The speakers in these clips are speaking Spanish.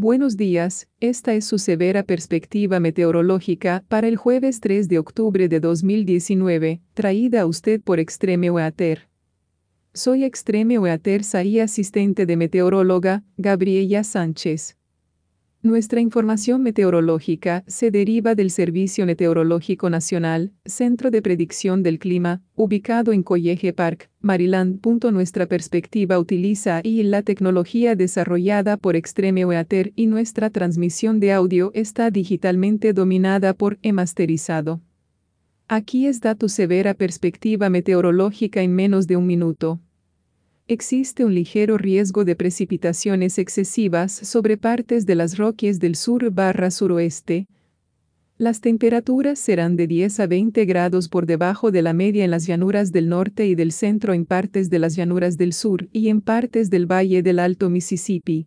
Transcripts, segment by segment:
Buenos días, esta es su severa perspectiva meteorológica para el jueves 3 de octubre de 2019, traída a usted por Extreme Weather. Soy Extreme Weather y asistente de meteoróloga, Gabriela Sánchez. Nuestra información meteorológica se deriva del Servicio Meteorológico Nacional, Centro de Predicción del Clima, ubicado en College Park, Maryland. Nuestra perspectiva utiliza y la tecnología desarrollada por Extreme Weather y nuestra transmisión de audio está digitalmente dominada por e-masterizado. Aquí está tu severa perspectiva meteorológica en menos de un minuto existe un ligero riesgo de precipitaciones excesivas sobre partes de las Rockies del sur barra suroeste. Las temperaturas serán de 10 a 20 grados por debajo de la media en las llanuras del norte y del centro en partes de las llanuras del sur y en partes del valle del Alto Mississippi.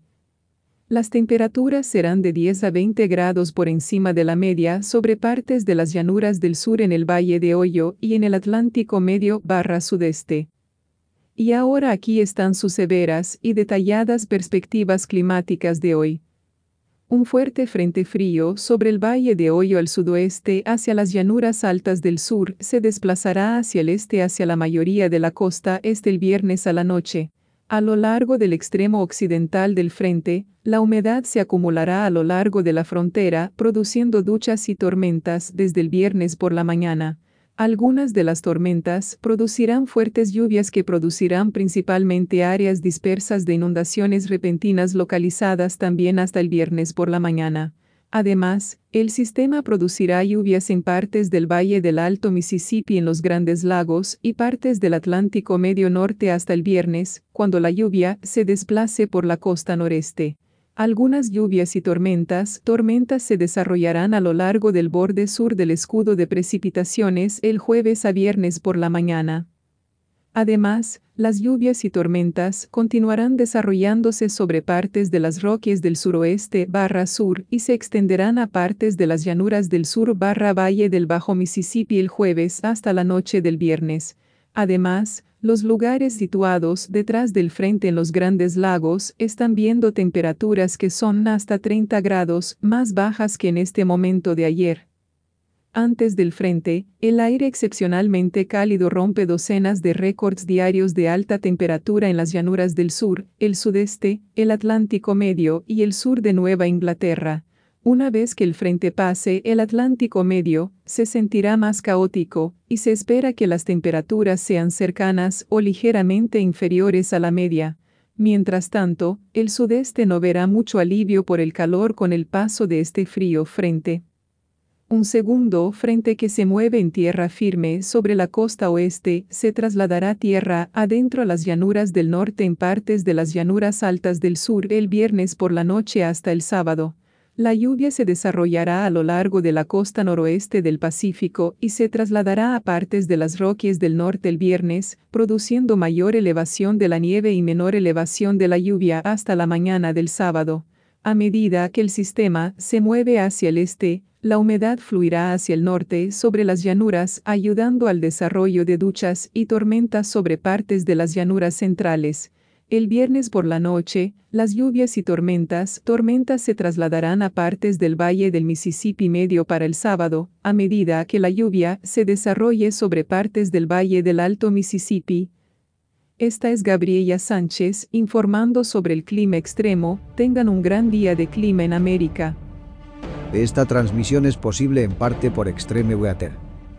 Las temperaturas serán de 10 a 20 grados por encima de la media sobre partes de las llanuras del sur en el Valle de Hoyo y en el Atlántico medio barra sudeste. Y ahora aquí están sus severas y detalladas perspectivas climáticas de hoy. Un fuerte frente frío sobre el valle de Hoyo al sudoeste hacia las llanuras altas del sur se desplazará hacia el este hacia la mayoría de la costa este el viernes a la noche. A lo largo del extremo occidental del frente, la humedad se acumulará a lo largo de la frontera, produciendo duchas y tormentas desde el viernes por la mañana. Algunas de las tormentas producirán fuertes lluvias que producirán principalmente áreas dispersas de inundaciones repentinas localizadas también hasta el viernes por la mañana. Además, el sistema producirá lluvias en partes del Valle del Alto Mississippi en los Grandes Lagos y partes del Atlántico Medio Norte hasta el viernes, cuando la lluvia se desplace por la costa noreste. Algunas lluvias y tormentas, tormentas se desarrollarán a lo largo del borde sur del escudo de precipitaciones el jueves a viernes por la mañana. Además, las lluvias y tormentas continuarán desarrollándose sobre partes de las Rockies del suroeste barra sur y se extenderán a partes de las llanuras del sur barra valle del Bajo Mississippi el jueves hasta la noche del viernes. Además, los lugares situados detrás del frente en los grandes lagos están viendo temperaturas que son hasta 30 grados más bajas que en este momento de ayer. Antes del frente, el aire excepcionalmente cálido rompe docenas de récords diarios de alta temperatura en las llanuras del sur, el sudeste, el Atlántico Medio y el sur de Nueva Inglaterra. Una vez que el frente pase el Atlántico medio, se sentirá más caótico, y se espera que las temperaturas sean cercanas o ligeramente inferiores a la media. Mientras tanto, el sudeste no verá mucho alivio por el calor con el paso de este frío frente. Un segundo frente que se mueve en tierra firme sobre la costa oeste se trasladará tierra adentro a las llanuras del norte en partes de las llanuras altas del sur el viernes por la noche hasta el sábado. La lluvia se desarrollará a lo largo de la costa noroeste del Pacífico y se trasladará a partes de las Rockies del norte el viernes, produciendo mayor elevación de la nieve y menor elevación de la lluvia hasta la mañana del sábado. A medida que el sistema se mueve hacia el este, la humedad fluirá hacia el norte sobre las llanuras, ayudando al desarrollo de duchas y tormentas sobre partes de las llanuras centrales. El viernes por la noche, las lluvias y tormentas, tormentas se trasladarán a partes del valle del Mississippi medio para el sábado, a medida que la lluvia se desarrolle sobre partes del valle del Alto Mississippi. Esta es Gabriela Sánchez informando sobre el clima extremo. Tengan un gran día de clima en América. Esta transmisión es posible en parte por Extreme Weather.